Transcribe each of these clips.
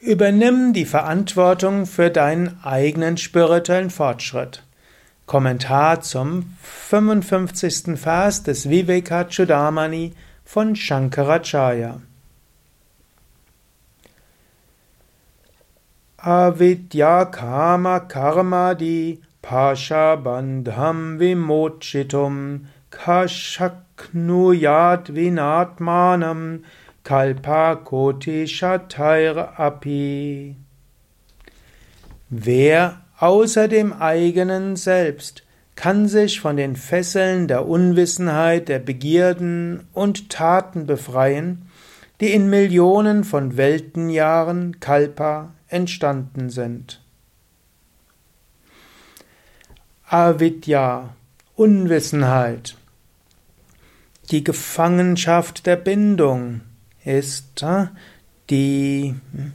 Übernimm die Verantwortung für deinen eigenen spirituellen Fortschritt. Kommentar zum 55. Vers des Vivekachudamani von Shankaracharya. Avidya Kama Karmadi Pasha Bandham Vimochitum Kashaknuyat Vinatmanam Kalpa Koti Shatair Api. Wer außer dem eigenen Selbst kann sich von den Fesseln der Unwissenheit, der Begierden und Taten befreien, die in Millionen von Weltenjahren Kalpa entstanden sind. Avidya, Unwissenheit, die Gefangenschaft der Bindung, ist äh, die hm,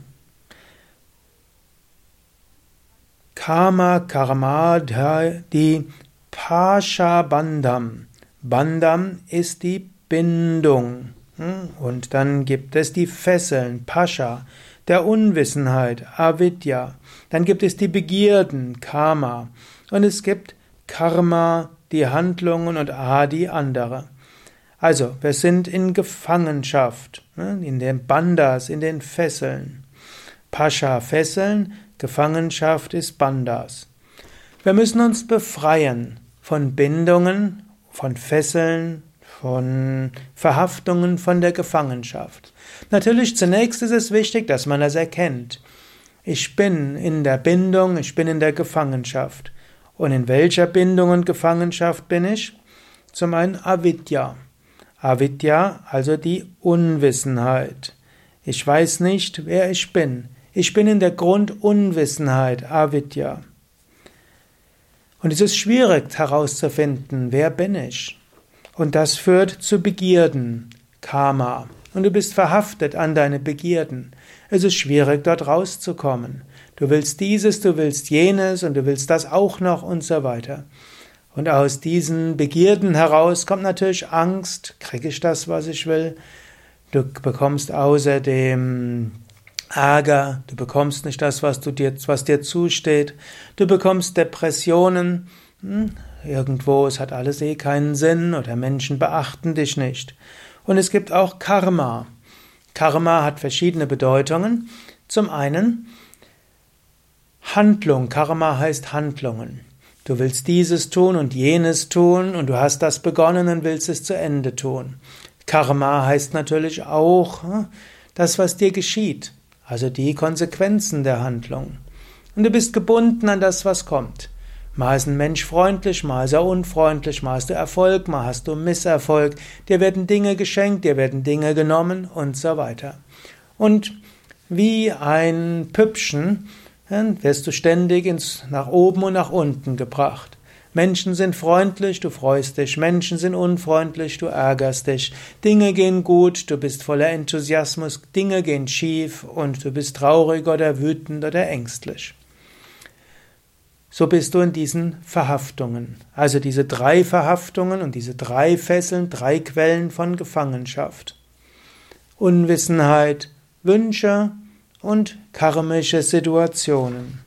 Karma Karma, die Pasha Bandam. Bandam ist die Bindung. Hm, und dann gibt es die Fesseln, Pascha, der Unwissenheit, Avidya. Dann gibt es die Begierden, Karma. Und es gibt Karma, die Handlungen und Adi, andere. Also, wir sind in Gefangenschaft, ne, in den Bandas, in den Fesseln. Pascha Fesseln, Gefangenschaft ist Bandas. Wir müssen uns befreien von Bindungen, von Fesseln, von Verhaftungen, von der Gefangenschaft. Natürlich zunächst ist es wichtig, dass man das erkennt. Ich bin in der Bindung, ich bin in der Gefangenschaft. Und in welcher Bindung und Gefangenschaft bin ich? Zum einen Avidya. Avidya, also die Unwissenheit. Ich weiß nicht, wer ich bin. Ich bin in der Grundunwissenheit, Avidya. Und es ist schwierig herauszufinden, wer bin ich. Und das führt zu Begierden, Karma. Und du bist verhaftet an deine Begierden. Es ist schwierig, dort rauszukommen. Du willst dieses, du willst jenes und du willst das auch noch und so weiter. Und aus diesen Begierden heraus kommt natürlich Angst. Kriege ich das, was ich will? Du bekommst außerdem Ärger. Du bekommst nicht das, was, du dir, was dir zusteht. Du bekommst Depressionen. Hm, irgendwo, es hat alles eh keinen Sinn oder Menschen beachten dich nicht. Und es gibt auch Karma. Karma hat verschiedene Bedeutungen. Zum einen Handlung. Karma heißt Handlungen. Du willst dieses tun und jenes tun und du hast das begonnen und willst es zu Ende tun. Karma heißt natürlich auch hm, das, was dir geschieht, also die Konsequenzen der Handlung. Und du bist gebunden an das, was kommt. Mal ist ein Mensch freundlich, mal ist er unfreundlich, mal hast du Erfolg, mal hast du Misserfolg, dir werden Dinge geschenkt, dir werden Dinge genommen und so weiter. Und wie ein Püppchen dann wirst du ständig ins, nach oben und nach unten gebracht. Menschen sind freundlich, du freust dich, Menschen sind unfreundlich, du ärgerst dich, Dinge gehen gut, du bist voller Enthusiasmus, Dinge gehen schief und du bist traurig oder wütend oder ängstlich. So bist du in diesen Verhaftungen. Also diese drei Verhaftungen und diese drei Fesseln, drei Quellen von Gefangenschaft. Unwissenheit, Wünsche, und karmische Situationen.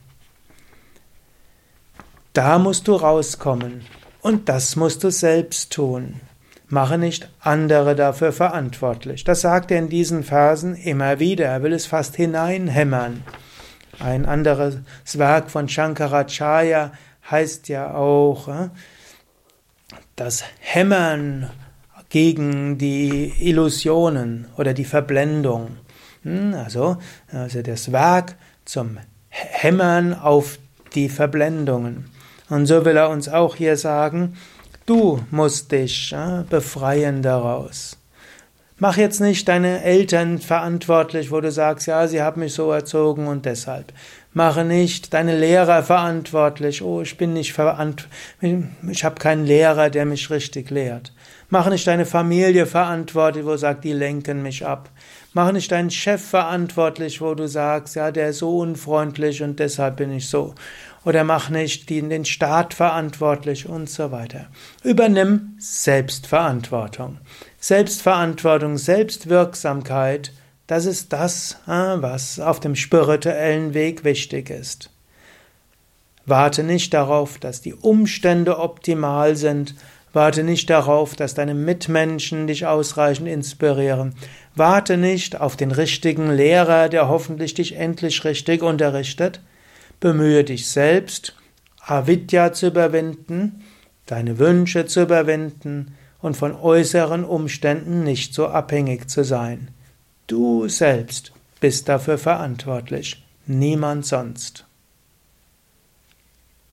Da musst du rauskommen und das musst du selbst tun. Mache nicht andere dafür verantwortlich. Das sagt er in diesen Versen immer wieder. Er will es fast hineinhämmern. Ein anderes Werk von Shankaracharya heißt ja auch äh, das Hämmern gegen die Illusionen oder die Verblendung. Hm, also, also das Werk zum Hämmern auf die Verblendungen. Und so will er uns auch hier sagen, du musst dich ja, befreien daraus. Mach jetzt nicht deine Eltern verantwortlich, wo du sagst, ja, sie haben mich so erzogen und deshalb. Mache nicht deine Lehrer verantwortlich, oh, ich bin nicht verantwortlich, ich habe keinen Lehrer, der mich richtig lehrt. Mache nicht deine Familie verantwortlich, wo du sagst, die lenken mich ab. Mach nicht deinen Chef verantwortlich, wo du sagst, ja, der ist so unfreundlich und deshalb bin ich so. Oder mach nicht den Staat verantwortlich und so weiter. Übernimm Selbstverantwortung. Selbstverantwortung, Selbstwirksamkeit Das ist das, was auf dem spirituellen Weg wichtig ist. Warte nicht darauf, dass die Umstände optimal sind. Warte nicht darauf, dass deine Mitmenschen dich ausreichend inspirieren. Warte nicht auf den richtigen Lehrer, der hoffentlich dich endlich richtig unterrichtet. Bemühe dich selbst, Avidya zu überwinden, deine Wünsche zu überwinden und von äußeren Umständen nicht so abhängig zu sein. Du selbst bist dafür verantwortlich, niemand sonst.